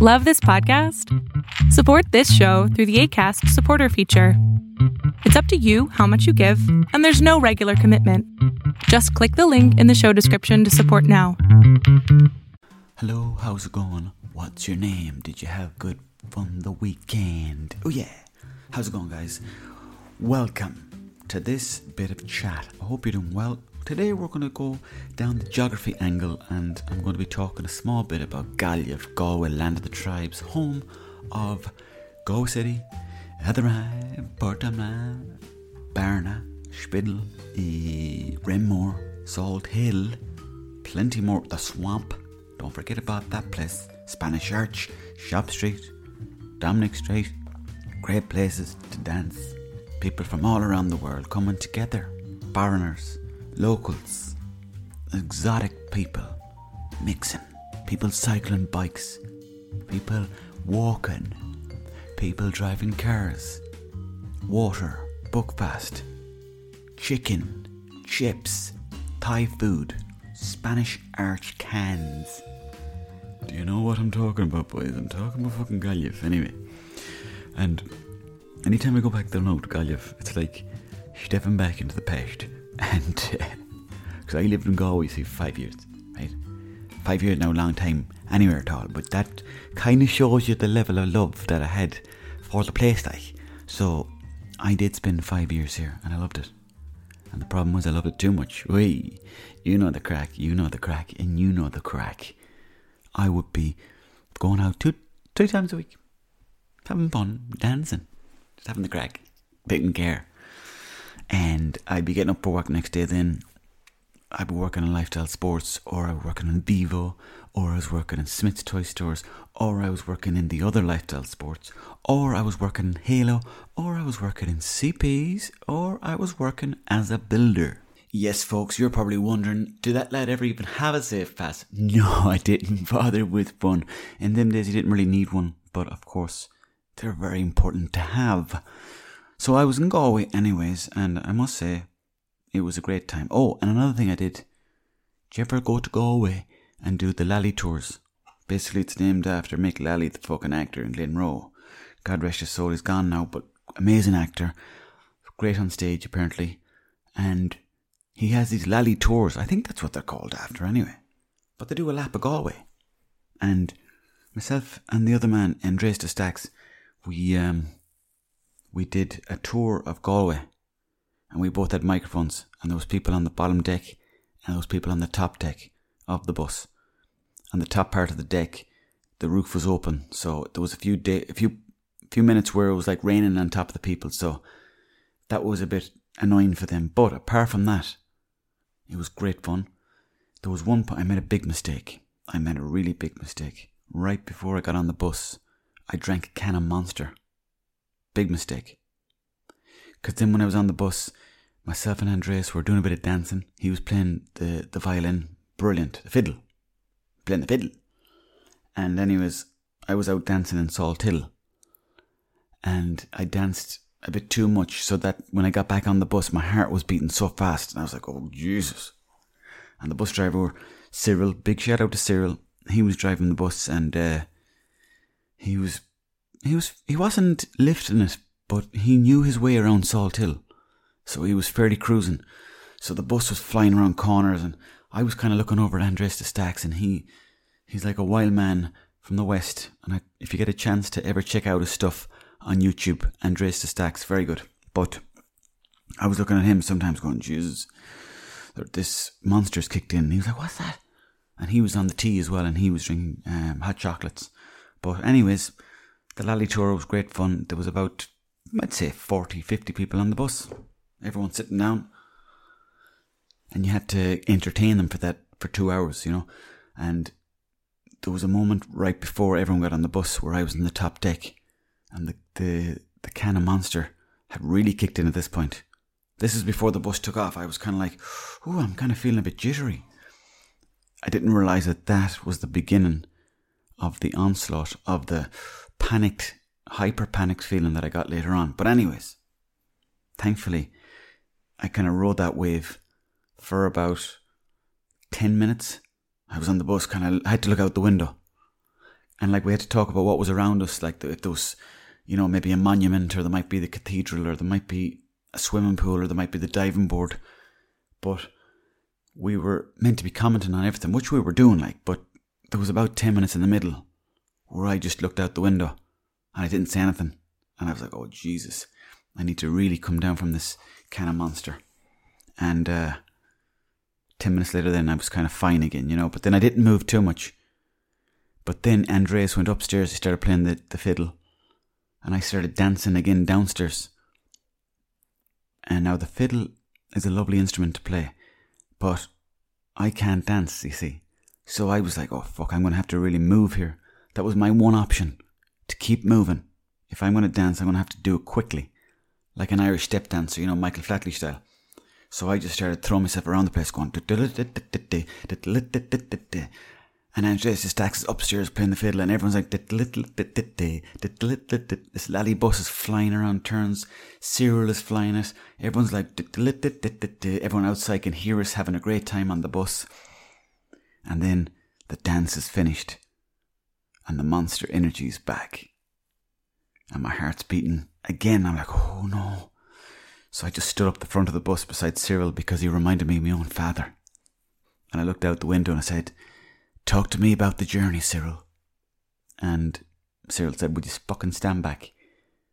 Love this podcast? Support this show through the ACAST supporter feature. It's up to you how much you give, and there's no regular commitment. Just click the link in the show description to support now. Hello, how's it going? What's your name? Did you have good fun the weekend? Oh, yeah. How's it going, guys? Welcome to this bit of chat. I hope you're doing well. Today, we're going to go down the geography angle and I'm going to be talking a small bit about Galway, Galway, land of the tribes, home of Galway City, Athenry, Portumna, Barna, e, Renmore, Salt Hill, plenty more. The Swamp, don't forget about that place. Spanish Arch, Shop Street, Dominic Street. Great places to dance. People from all around the world coming together. Foreigners, locals, exotic people mixing. People cycling bikes. People walking. People driving cars. Water, Buckfast. Chicken, chips, Thai food, Spanish arch cans. Do you know what I'm talking about, boys? I'm talking about fucking Gaillimh, anyway. And anytime I go back there now to Gaillimh, it's like stepping back into the past. And uh, because I lived in Galway, see, five years, right? Five years now, long time, anywhere at all. But that kind of shows you the level of love that I had for the place, like. So I did spend five years here, and I loved it. And the problem was I loved it too much. Wee, you know the crack, you know the crack, and you know the crack. I would be going out two, two times a week, having fun, dancing, just having the crack, taking care. And I'd be getting up for work next day then. I'd be working in Lifestyle Sports, or I was working in Vivo, or I was working in Smith's Toy Stores, or I was working in the other Lifestyle Sports, or I was working in Halo, or I was working in CPs, or I was working as a builder. Yes, folks, you're probably wondering, did that lad ever even have a safe pass? No, I didn't bother with one. In them days, you didn't really need one, but of course, they're very important to have. So I was in Galway anyways, and I must say, it was a great time. Oh, and another thing I did. Did you ever go to Galway and do the Lally tours? Basically, it's named after Mick Lally, the fucking actor in Glenroe. God rest his soul, he's gone now, but amazing actor. Great on stage, apparently. And he has these Lally tours. I think that's what they're called after, anyway. But they do a lap of Galway. And myself and the other man, Andres de Stacks, we, um, we did a tour of Galway and we both had microphones and there was people on the bottom deck and there was people on the top deck of the bus. On the top part of the deck, the roof was open, so there was a few day, a few few minutes where it was like raining on top of the people, so that was a bit annoying for them. But apart from that, it was great fun. There was one point I made a big mistake. I made a really big mistake. Right before I got on the bus, I drank a can of Monster. Big mistake. Because then when I was on the bus, myself and Andreas were doing a bit of dancing. He was playing the, the violin. Brilliant. The fiddle. Playing the fiddle. And then anyways, I was out dancing in Salt Hill. And I danced a bit too much so that when I got back on the bus, my heart was beating so fast. And I was like, oh, Jesus. And the bus driver, Cyril, big shout out to Cyril. He was driving the bus and uh, he was he was he wasn't lifting it, but he knew his way around Salt Hill, so he was fairly cruising. So the bus was flying around corners, and I was kind of looking over at Andres de Stacks, and he he's like a wild man from the west. And I, if you get a chance to ever check out his stuff on YouTube, Andres de Stacks, very good. But I was looking at him sometimes, going, Jesus, this monster's kicked in. And he was like, What's that? And he was on the tea as well, and he was drinking um, hot chocolates. But anyways, the Lally tour was great fun. There was about, I'd say, 40, 50 people on the bus. Everyone sitting down. And you had to entertain them for that, for two hours, you know. And there was a moment right before everyone got on the bus where I was in the top deck. And the, the, the can of monster had really kicked in at this point. This is before the bus took off. I was kind of like, oh, I'm kind of feeling a bit jittery. I didn't realize that that was the beginning of the onslaught of the panicked, hyper panicked feeling that I got later on. But, anyways, thankfully, I kind of rode that wave for about 10 minutes. I was on the bus, kind of, had to look out the window And like we had to talk about what was around us, like if there was, you know, maybe a monument or there might be the cathedral or there might be a swimming pool or there might be the diving board. But we were meant to be commenting on everything, which we were doing, like, but there was about 10 minutes in the middle where I just looked out the window and I didn't say anything. And I was like, oh, Jesus, I need to really come down from this kind of monster. And uh, 10 minutes later, then I was kind of fine again, you know, but then I didn't move too much. But then Andreas went upstairs, he started playing the, the fiddle, and I started dancing again downstairs. And now the fiddle is a lovely instrument to play, but I can't dance, you see. So I was like, oh fuck, I'm going to have to really move here. That was my one option to keep moving. If I'm going to dance, I'm going to have to do it quickly, like an Irish step dancer, you know, Michael Flatley style. So I just started throwing myself around the place, going. And Andreas just acts upstairs playing the fiddle, and everyone's like, this lally bus is flying around turns, Cyril is flying it, everyone's like, everyone outside can hear us having a great time on the bus. And then the dance is finished, and the monster energy is back. And my heart's beating again. I'm like, oh no. So I just stood up the front of the bus beside Cyril because he reminded me of my own father. And I looked out the window and I said, Talk to me about the journey, Cyril. And Cyril said, Would you fucking stand back?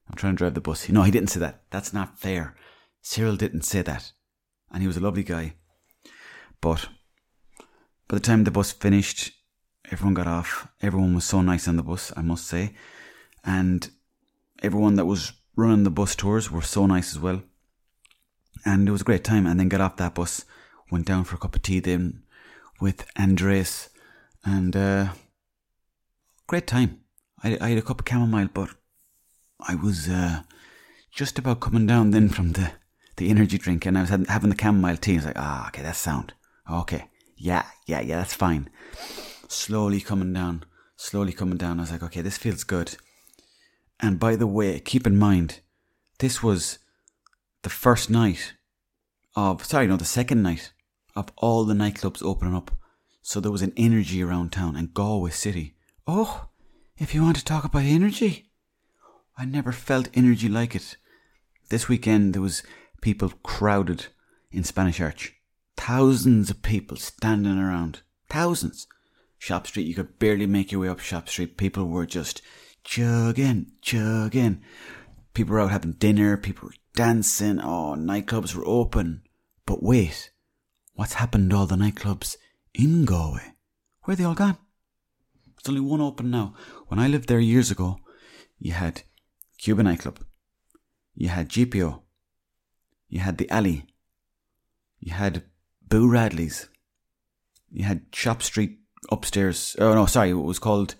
I'm trying to drive the bus. No, he didn't say that. That's not fair. Cyril didn't say that. And he was a lovely guy. But by the time the bus finished, everyone got off. Everyone was so nice on the bus, I must say. And everyone that was running the bus tours were so nice as well. And it was a great time. And then got off that bus, went down for a cup of tea then with Andreas and uh, great time. I, I had a cup of chamomile, but I was uh, just about coming down then from the, the energy drink, and I was having the chamomile tea. I was like, ah, okay, that's sound. Okay, yeah, yeah, yeah, that's fine. Slowly coming down, slowly coming down. I was like, okay, this feels good. And by the way, keep in mind, this was the first night of, sorry, no, the second night of all the nightclubs opening up so there was an energy around town and Galway City. Oh, if you want to talk about energy, I never felt energy like it. This weekend there was people crowded in Spanish Arch. Thousands of people standing around. Thousands. Shop Street, you could barely make your way up Shop Street. People were just chugging, chugging. People were out having dinner, people were dancing, oh, nightclubs were open. But wait, what's happened to all the nightclubs in Galway. Where are they all gone? There's only one open now. When I lived there years ago, you had Cuban nightclub, you had GPO, you had the Alley, you had Boo Radley's, you had Shop Street upstairs. Oh no, sorry, it was called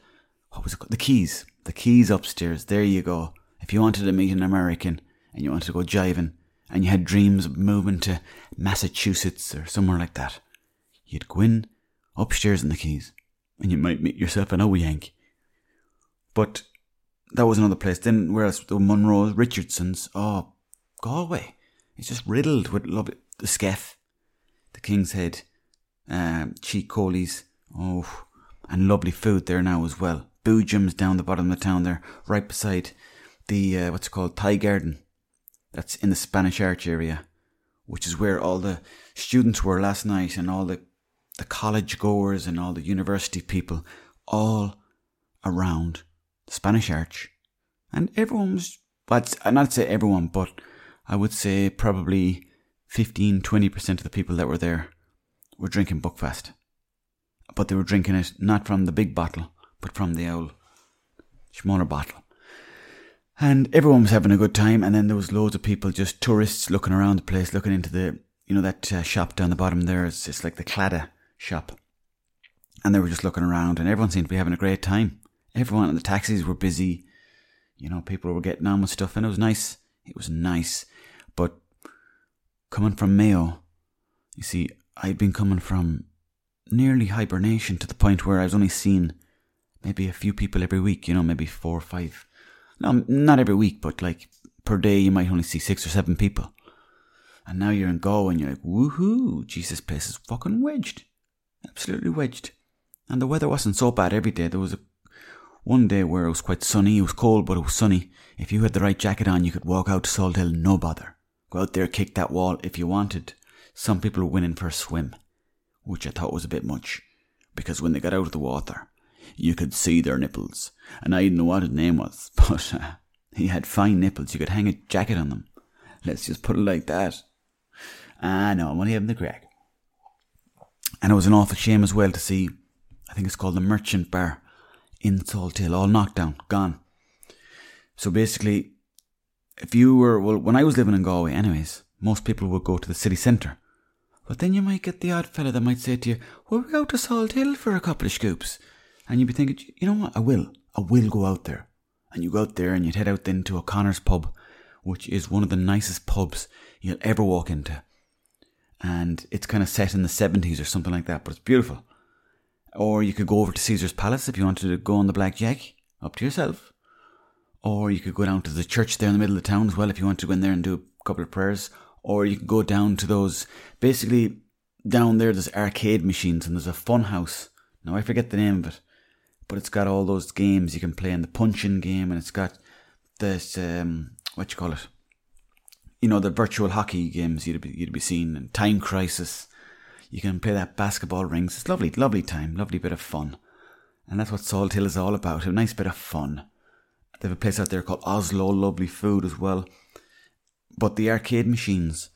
what was it called? The Keys. The Keys upstairs. There you go. If you wanted to meet an American and you wanted to go jiving and you had dreams of moving to Massachusetts or somewhere like that, you'd go in upstairs in the Keys and you might meet yourself an Owie Yank. But that was another place. Then where else? The Monroe Richardsons. Oh, Galway. It's just riddled with love. The Skeff, the King's Head, um, Tigh Coilí's. Oh, and lovely food there now as well. Boojum's down the bottom of the town there, right beside the uh, what's it called Thai Garden. That's in the Spanish Arch area, which is where all the students were last night and all the the college goers and all the university people all around the Spanish Arch. And everyone was, but I'd not say everyone, but I would say probably 15 20% of the people that were there were drinking Buckfast. But they were drinking it not from the big bottle, but from the old smaller bottle. And everyone was having a good time, and then there was loads of people, just tourists looking around the place, looking into the, you know, that uh, shop down the bottom there. It's just like the Claddagh shop. And they were just looking around, and everyone seemed to be having a great time. Everyone in the taxis were busy. You know, people were getting on with stuff, and it was nice. It was nice. But coming from Mayo, you see, I'd been coming from nearly hibernation to the point where I was only seeing maybe a few people every week, you know, maybe four or five. No, not every week, but like per day you might only see six or seven people. And now you're in Go and you're like, woohoo, Jesus, place is fucking wedged absolutely wedged. And the weather wasn't so bad every day. There was a one day where it was quite sunny, it was cold, but it was sunny. If you had the right jacket on, you could walk out to Salt Hill, no bother. Go out there, kick that wall if you wanted. Some people were winning for a swim, which I thought was a bit much, because when they got out of the water, you could see their nipples. And I didn't know what his name was, but uh, he had fine nipples. You could hang a jacket on them. Let's just put it like that. Ah, no, I'm only having the crack. And it was an awful shame as well to see, I think it's called the Merchant Bar in Salt Hill, all knocked down, gone. So basically, if you were, well, when I was living in Galway, anyways, most people would go to the city centre. But then you might get the odd fella that might say to you, well, we're out to Salt Hill for a couple of scoops. And you'd be thinking, you know what, I will. I will go out there. And you go out there and you'd head out then to O'Connor's pub, which is one of the nicest pubs you'll ever walk into. And it's kind of set in the 70s or something like that, but it's beautiful. Or you could go over to Caesar's Palace if you wanted to go on the blackjack, up to yourself. Or you could go down to the church there in the middle of the town as well if you want to go in there and do a couple of prayers. Or you can go down to those, basically, down there there's arcade machines and there's a fun house. Now I forget the name of it but it's got all those games you can play in the punching game, and it's got this um, what you call it, you know, the virtual hockey games you'd be you'd be seeing, and Time Crisis. You can play that basketball rings. It's lovely, lovely time, lovely bit of fun, and that's what Salt Hill is all about. A nice bit of fun. They have a place out there called Oslo, lovely food as well. But the arcade machines,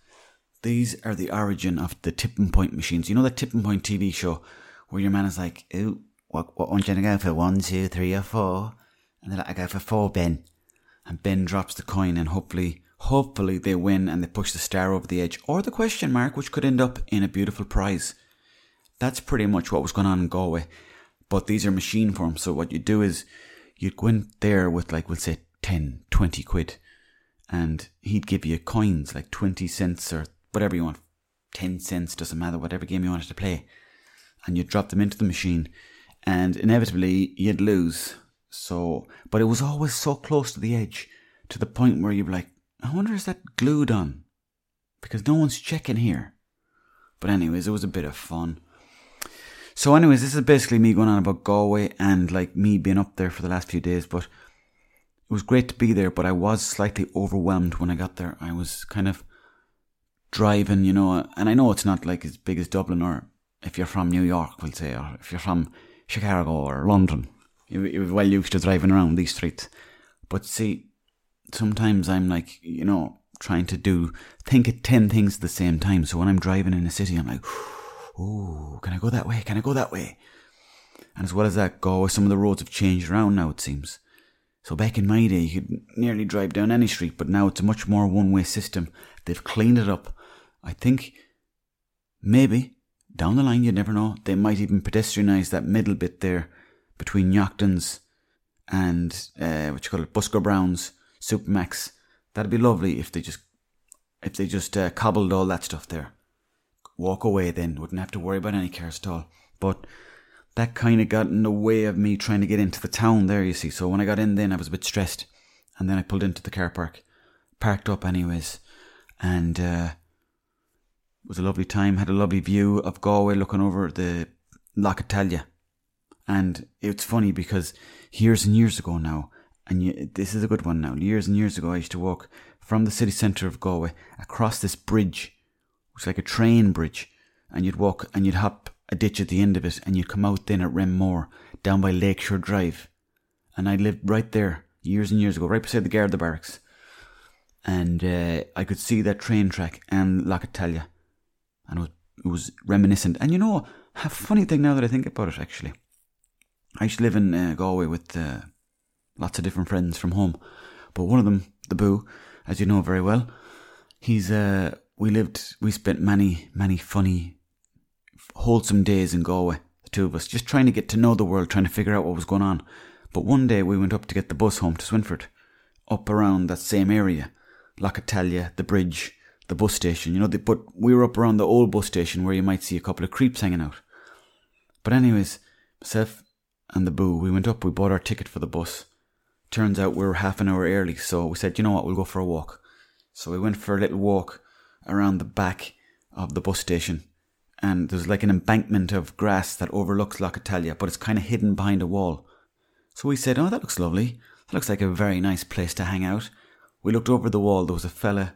these are the origin of the tipping point machines. You know that tipping point TV show where your man is like, "Ooh, what, what one gonna go for? One, two, three, or four? And they're like, I go for four, Ben. And Ben drops the coin, and hopefully, hopefully they win and they push the star over the edge, or the question mark, which could end up in a beautiful prize. That's pretty much what was going on in Galway. But these are machine forms, so what you do is you'd go in there with, like, we'll say 10, 20 quid, and he'd give you coins, like 20 cents or whatever you want. 10 cents, doesn't matter, whatever game you wanted to play. And you'd drop them into the machine and inevitably you'd lose. So, but it was always so close to the edge, to the point where you'd be like, I wonder is that glued on? Because no one's checking here. But anyways, it was a bit of fun. So anyways, this is basically me going on about Galway and like me being up there for the last few days, but it was great to be there, but I was slightly overwhelmed when I got there. I was kind of driving, you know, and I know it's not like as big as Dublin or if you're from New York, we'll say, or if you're from Chicago or London. You're well used to driving around these streets. But see, sometimes I'm like, you know, trying to do, think of 10 things at the same time. So when I'm driving in a city, I'm like, oh, can I go that way? Can I go that way? And as well as that, go, some of the roads have changed around now, it seems. So back in my day, you could nearly drive down any street, but now it's a much more one way system. They've cleaned it up. I think maybe down the line, you never know. They might even pedestrianise that middle bit there between Yachtons and uh, what you call it, Busker Browns, Supermacs. That'd be lovely if they just if they just uh, cobbled all that stuff there. Walk away then, wouldn't have to worry about any cars at all. But that kind of got in the way of me trying to get into the town there, you see. So when I got in then, I was a bit stressed. And then I pulled into the car park, parked up anyways, and uh, was a lovely time. Had a lovely view of Galway looking over the Lough Atalia. And it's funny because years and years ago now, and you, this is a good one now, years and years ago, I used to walk from the city centre of Galway across this bridge, which is like a train bridge, and you'd walk and you'd hop a ditch at the end of it, and you'd come out then at Renmore, down by Lakeshore Drive. And I lived right there years and years ago, right beside the Garda barracks. And uh, I could see that train track and Lough Atalia and it was, it was reminiscent. And you know, a funny thing now that I think about it, actually, I used to live in uh, Galway with uh, lots of different friends from home, but one of them, the Boo, as you know very well, he's uh, we lived, we spent many, many funny, wholesome days in Galway, the two of us, just trying to get to know the world, trying to figure out what was going on. But one day we went up to get the bus home to Swinford, up around that same area, Lough Atalia, the bridge, the bus station, you know, but we were up around the old bus station where you might see a couple of creeps hanging out. But anyways, myself and the boo, we went up, we bought our ticket for the bus. Turns out we were half an hour early, so we said, you know what, we'll go for a walk. So we went for a little walk around the back of the bus station. And there's like an embankment of grass that overlooks Atalia, but it's kind of hidden behind a wall. So we said, Oh, that looks lovely. That looks like a very nice place to hang out. We looked over the wall. There was a fella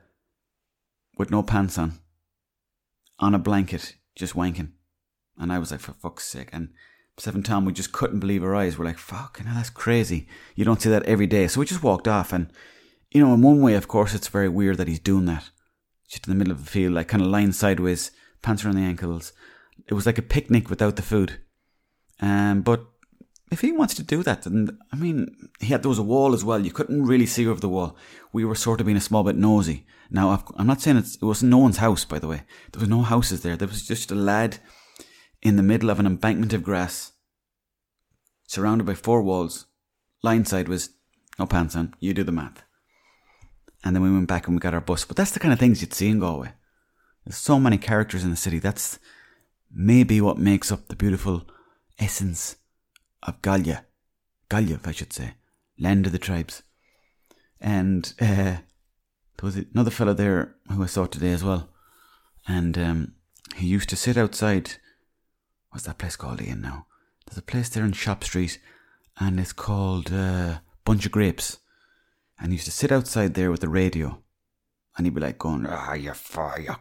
with no pants on, on a blanket, just wanking. And I was like, for fuck's sake. And Seven Tom, we just couldn't believe our eyes. We're like, fucking hell, that's crazy. You don't see that every day. So we just walked off. And, you know, in one way, of course, it's very weird that he's doing that. Just in the middle of the field, like kind of lying sideways, pants around the ankles. It was like a picnic without the food. Um, but if he wants to do that, then I mean, he had there was a wall as well. You couldn't really see over the wall. We were sort of being a small bit nosy. Now I'm not saying it was no one's house, by the way. There was no houses there. There was just a lad in the middle of an embankment of grass, surrounded by four walls. Line side was no pants on. You do the math. And then we went back and we got our bus. But that's the kind of things you'd see in Galway. There's so many characters in the city. That's maybe what makes up the beautiful essence of Gallia. Gallia, I should say. Land of the tribes. And uh, there was another fellow there who I saw today as well. And um, he used to sit outside. What's that place called again now? There's a place there in Shop Street, and it's called uh, Bunch of Grapes. And he used to sit outside there with the radio. And he'd be like going, ah, you far, you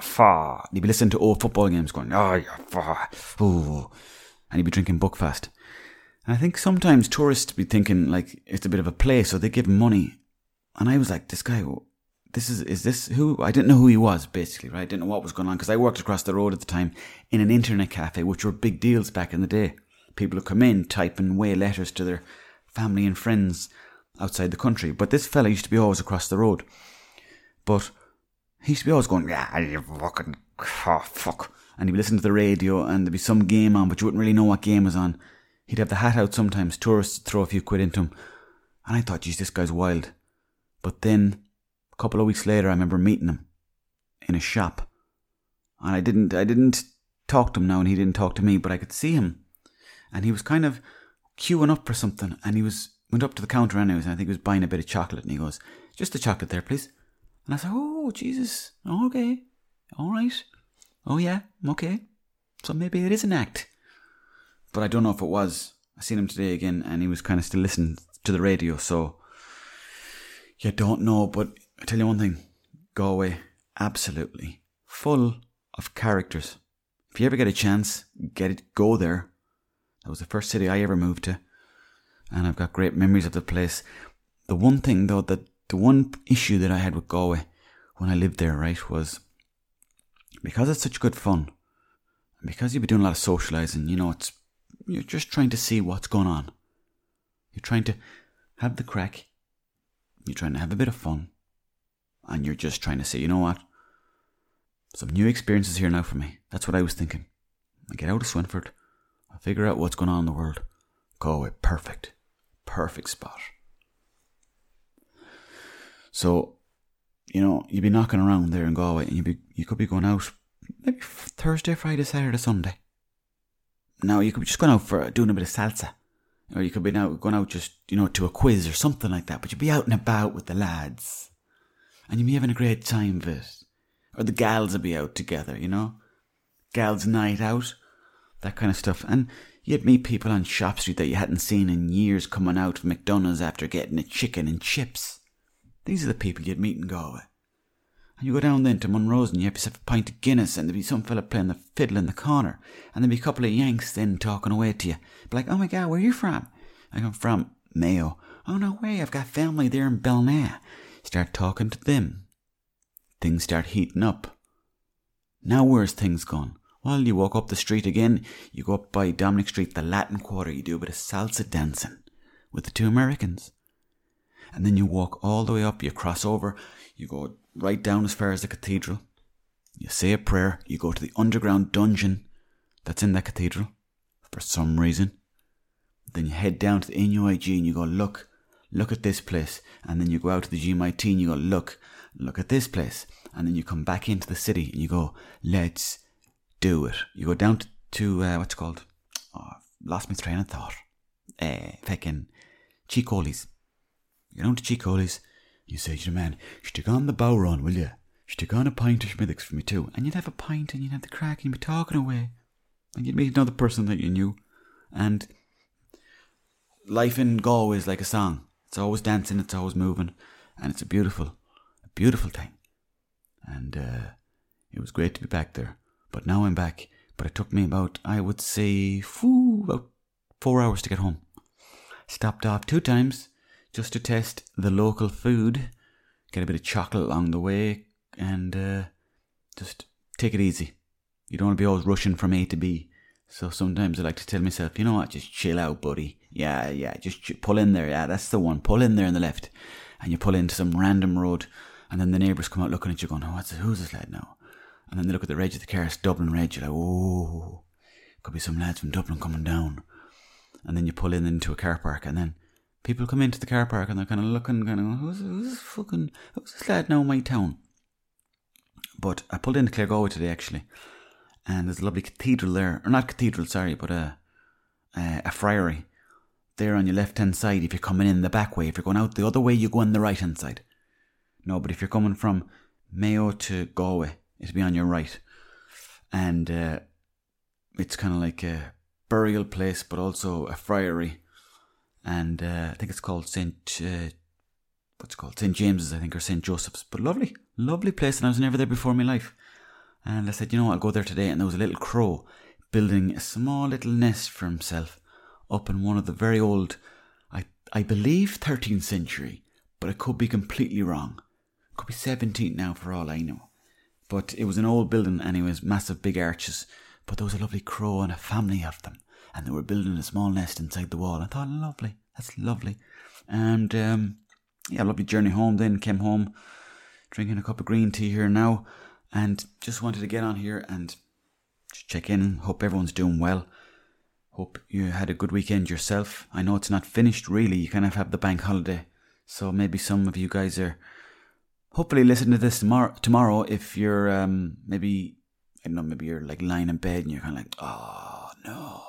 far. And he'd be listening to old football games going, ah, you far. Ooh. And he'd be drinking Buckfast. And I think sometimes tourists be thinking like it's a bit of a play, so they give him money. And I was like, this guy, this is, is this who? I didn't know who he was, basically, right? I didn't know what was going on because I worked across the road at the time in an internet cafe, which were big deals back in the day. People would come in, typing away letters to their family and friends outside the country. But this fella used to be always across the road. But he used to be always going, yeah, you fucking, oh, fuck. And he'd be listening to the radio and there'd be some game on, but you wouldn't really know what game was on. He'd have the hat out sometimes, tourists'd throw a few quid into him. And I thought, geez, this guy's wild. But then, a couple of weeks later, I remember meeting him in a shop. And I didn't, I didn't talk to him now, and he didn't talk to me, but I could see him. And he was kind of queuing up for something, and he was, went up to the counter anyways, and I think he was buying a bit of chocolate, and he goes, just a chocolate there, please. And I said, oh, Jesus, oh, okay, all right. Oh, yeah, okay. So maybe it is an act but I don't know if it was. I seen him today again, and he was kind of still listening to the radio. So you don't know, but I tell you one thing: Galway, absolutely full of characters. If you ever get a chance, get it, go there. That was the first city I ever moved to, and I've got great memories of the place. The one thing though, that the one issue that I had with Galway when I lived there, right, was because it's such good fun, and because you've been doing a lot of socializing. You know, it's you're just trying to see what's going on. You're trying to have the crack. You're trying to have a bit of fun. And you're just trying to say, you know what? Some new experiences here now for me. That's what I was thinking. I get out of Swinford. I figure out what's going on in the world. Go away. Perfect. Perfect spot. So, you know, you'd be knocking around there in Galway and you'd be, you could be going out maybe Thursday, Friday, Saturday, Sunday. Now you could be just going out for doing a bit of salsa, or you could be now going out just you know to a quiz or something like that. But you'd be out and about with the lads, and you'd be having a great time of it. Or the gals would be out together, you know, gals night out, that kind of stuff. And you'd meet people on Shop Street that you hadn't seen in years coming out of McDonald's after getting a chicken and chips. These are the people you'd meet in Galway. And you go down then to Monroe's and you have yourself a pint of Guinness and there'd be some fella playing the fiddle in the corner and there'd be a couple of Yanks then talking away to you. Be like, oh my god, where are you from? I come from Mayo. Oh no way, I've got family there in Belnair. Start talking to them. Things start heating up. Now where's things gone? Well, you walk up the street again, you go up by Dominic Street, the Latin Quarter, you do a bit of salsa dancing with the two Americans. And then you walk all the way up, you cross over, you go right down as far as the cathedral. You say a prayer. You go to the underground dungeon that's in that cathedral for some reason. Then you head down to the NUIG and you go, look, look at this place. And then you go out to the GMIT and you go, look, look at this place. And then you come back into the city and you go, let's do it. You go down to, to uh, what's called? Oh, lost my train of thought. Uh, fucking Tigh Coilí's. Go down to Tigh Coilí's you say to the man, stick on the bow run, will you? Stick on a pint of Schmithwick's for me too. And you'd have a pint and you'd have the crack and you'd be talking away. And you'd meet another person that you knew. And life in Galway is like a song. It's always dancing, it's always moving, and it's a beautiful, a beautiful thing. And uh, it was great to be back there. But now I'm back. But it took me about, I would say, whew, about four hours to get home. Stopped off two times just to test the local food, get a bit of chocolate along the way, and uh, just take it easy. You don't want to be always rushing from A to B. So sometimes I like to tell myself, you know what, just chill out, buddy. Yeah, yeah, just ch- pull in there. Yeah, that's the one. Pull in there on the left. And you pull into some random road, and then the neighbours come out looking at you going, oh, what's who's this lad now? And then they look at the reg of the car, it's Dublin reg. You're like, oh, could be some lads from Dublin coming down. And then you pull in into a car park, and then people come into the car park and they're kind of looking, kind of, who's, who's this fucking, who's this lad now in my town? But I pulled into Claregalway today, actually and there's a lovely cathedral there, or not cathedral, sorry, but a a, a friary there on your left hand side. If you're coming in the back way, if you're going out the other way, you go on the right hand side. No, but if you're coming from Mayo to Galway, it'll be on your right, and uh, it's kind of like a burial place, but also a friary, and uh, I think it's called Saint. Uh, what's called St James's, I think, or St Joseph's. But lovely, lovely place, and I was never there before in my life. And I said, you know what, I'll go there today. And there was a little crow building a small little nest for himself up in one of the very old, I, I believe 13th century, but it could be completely wrong. It could be 17th now for all I know. But it was an old building anyways, massive big arches. But there was a lovely crow and a family of them. And they were building a small nest inside the wall. I thought, lovely, that's lovely. And um, yeah, lovely journey home then, came home, drinking a cup of green tea here now and just wanted to get on here and just check in. Hope everyone's doing well. Hope you had a good weekend yourself. I know it's not finished really. You kind of have the bank holiday, so maybe some of you guys are hopefully listening to this tomorrow. Tomorrow, if you're um, maybe I don't know, maybe you're like lying in bed and you're kind of like, oh no.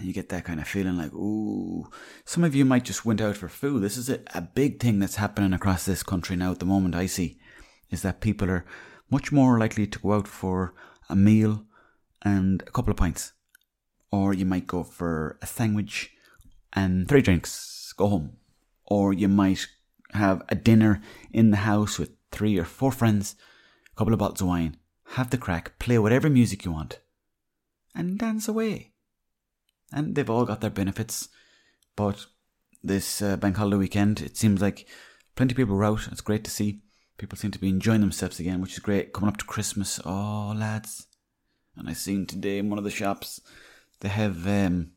And you get that kind of feeling like, ooh. Some of you might just went out for food. This is a, a big thing that's happening across this country now at the moment, I see, is that people are much more likely to go out for a meal and a couple of pints. Or you might go for a sandwich and three drinks, go home. Or you might have a dinner in the house with three or four friends, a couple of bottles of wine, have the crack, play whatever music you want, and dance away. And they've all got their benefits, but this uh, bank holiday weekend, it seems like plenty of people were out. It's great to see. People seem to be enjoying themselves again, which is great. Coming up to Christmas, oh lads! And I seen today in one of the shops, they have um,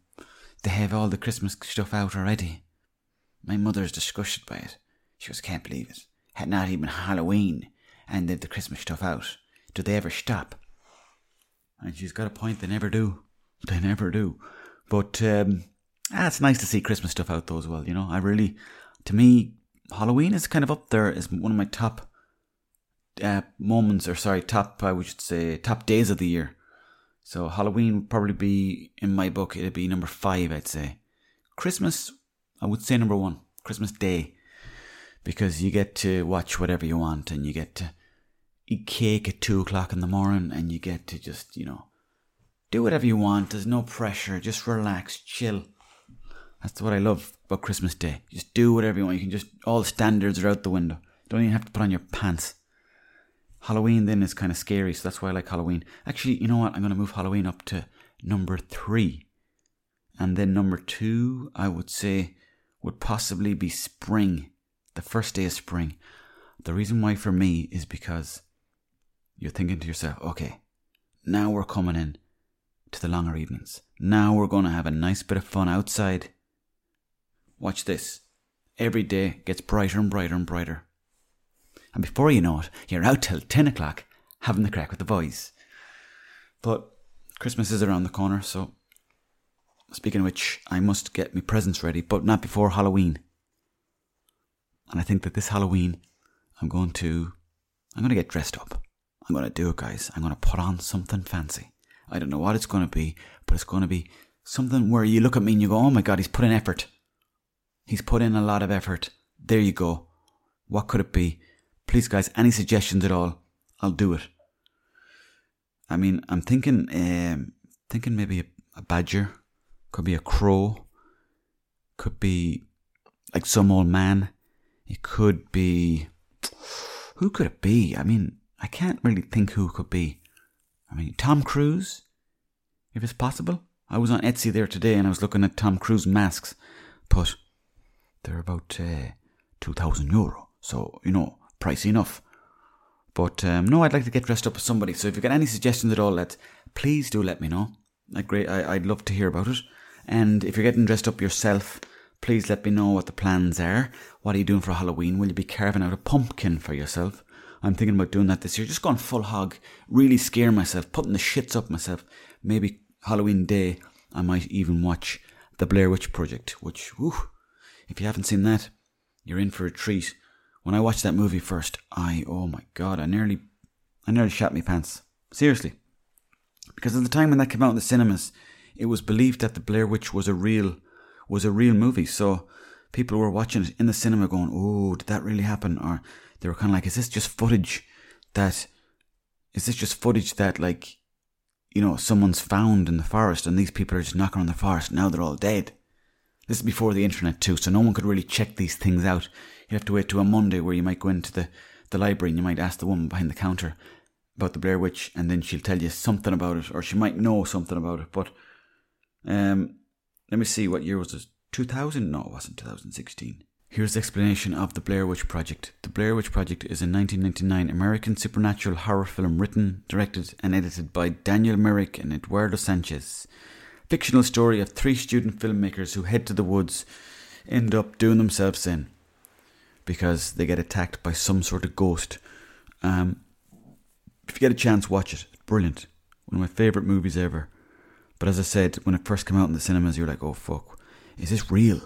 they have all the Christmas stuff out already. My mother's disgusted by it. She goes, "Can't believe it. Had not even Halloween, and they've the Christmas stuff out. Do they ever stop?" And she's got a point. They never do. They never do. But um, ah, it's nice to see Christmas stuff out though as well. You know, I really, to me, Halloween is kind of up there as one of my top uh, moments, or sorry, top I would say top days of the year. So Halloween would probably be in my book. It'd be number five, I'd say. Christmas, I would say number one. Christmas Day, because you get to watch whatever you want, and you get to eat cake at two o'clock in the morning, and you get to just you know do whatever you want. There's no pressure. Just relax, chill. That's what I love about Christmas Day. Just do whatever you want. You can just all the standards are out the window. Don't even have to put on your pants. Halloween then is kind of scary, so that's why I like Halloween. Actually, you know what? I'm going to move Halloween up to number three. And then number two, I would say, would possibly be spring. The first day of spring. The reason why for me is because you're thinking to yourself, okay, now we're coming in to the longer evenings. Now we're going to have a nice bit of fun outside. Watch this. Every day gets brighter and brighter and brighter and before you know it, you're out till 10 o'clock having the crack with the boys. But Christmas is around the corner, so speaking of which, I must get my presents ready, but not before Halloween. And I think that this Halloween, I'm going to, I'm going to get dressed up. I'm going to do it, guys. I'm going to put on something fancy. I don't know what it's going to be, but it's going to be something where you look at me and you go, oh my God, he's put in effort. He's put in a lot of effort. There you go. What could it be? please, guys, any suggestions at all, I'll do it. I mean, I'm thinking, um, thinking maybe a, a badger, could be a crow, could be like some old man. It could be. Who could it be? I mean, I can't really think who could be. I mean, Tom Cruise, if it's possible. I was on Etsy there today and I was looking at Tom Cruise masks, but they're about uh, 2,000 euro. So, you know, pricey enough. But um, no, I'd like to get dressed up as somebody. So if you've got any suggestions at all, lads, please do let me know. I'd, great, I, I'd love to hear about it. And if you're getting dressed up yourself, please let me know what the plans are. What are you doing for Halloween? Will you be carving out a pumpkin for yourself? I'm thinking about doing that this year. Just going full hog, really scare myself, putting the shits up myself. Maybe Halloween day, I might even watch The Blair Witch Project, which, whew, if you haven't seen that, you're in for a treat. When I watched that movie first, I, oh my god, I nearly, I nearly shat my pants. Seriously. Because at the time when that came out in the cinemas, it was believed that The Blair Witch was a real, was a real movie. So people were watching it in the cinema going, oh, did that really happen? Or they were kind of like, is this just footage that, is this just footage that like, you know, someone's found in the forest and these people are just knocking on the forest. Now they're all dead. This is before the internet too, so no one could really check these things out. You'd have to wait to a Monday where you might go into the, the library and you might ask the woman behind the counter about the Blair Witch and then she'll tell you something about it or she might know something about it. But um, let me see, what year was this? 2000? No, it wasn't 2016. Here's the explanation of the Blair Witch Project. The Blair Witch Project is a 1999 American supernatural horror film written, directed, and edited by Daniel Myrick and Eduardo Sanchez. Fictional story of three student filmmakers who head to the woods, end up doing themselves in because they get attacked by some sort of ghost. Um, if you get a chance, watch it. Brilliant. One of my favourite movies ever. But as I said, when it first came out in the cinemas, you're like, oh fuck, is this real?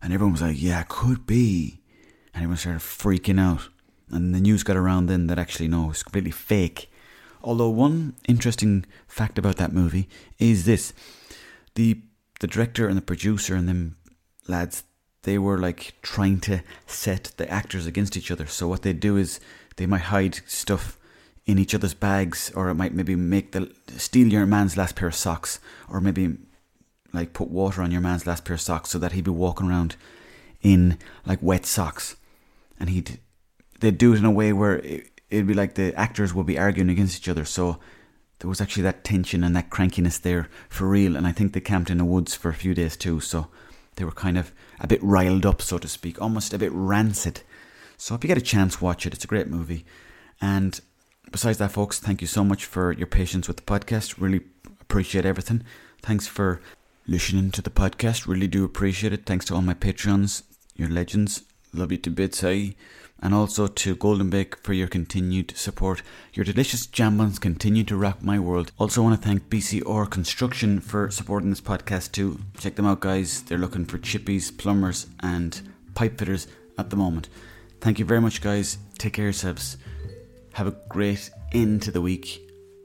And everyone was like, yeah, it could be. And everyone started freaking out. And the news got around then that actually, no, it's completely fake. Although, one interesting fact about that movie is this the, the director and the producer and them lads, they were like trying to set the actors against each other. So, what they do is they might hide stuff in each other's bags, or it might maybe make the steal your man's last pair of socks, or maybe like put water on your man's last pair of socks so that he'd be walking around in like wet socks, and he'd they'd do it in a way where it, it'd be like the actors would be arguing against each other. So there was actually that tension and that crankiness there for real. And I think they camped in the woods for a few days too, so they were kind of a bit riled up, so to speak, almost a bit rancid. So if you get a chance, watch it. It's a great movie. And besides that, folks, thank you so much for your patience with the podcast. Really appreciate everything. Thanks for listening to the podcast. Really do appreciate it. Thanks to all my patrons, your legends. Love you to bits, eh? And also to Golden Bake for your continued support. Your delicious jambons continue to rock my world. Also want to thank BCR Construction for supporting this podcast too. Check them out, guys. They're looking for chippies, plumbers, and pipe fitters at the moment. Thank you very much, guys. Take care yourselves. Have a great end to the week.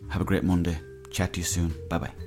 Have a great Monday. Chat to you soon. Bye bye.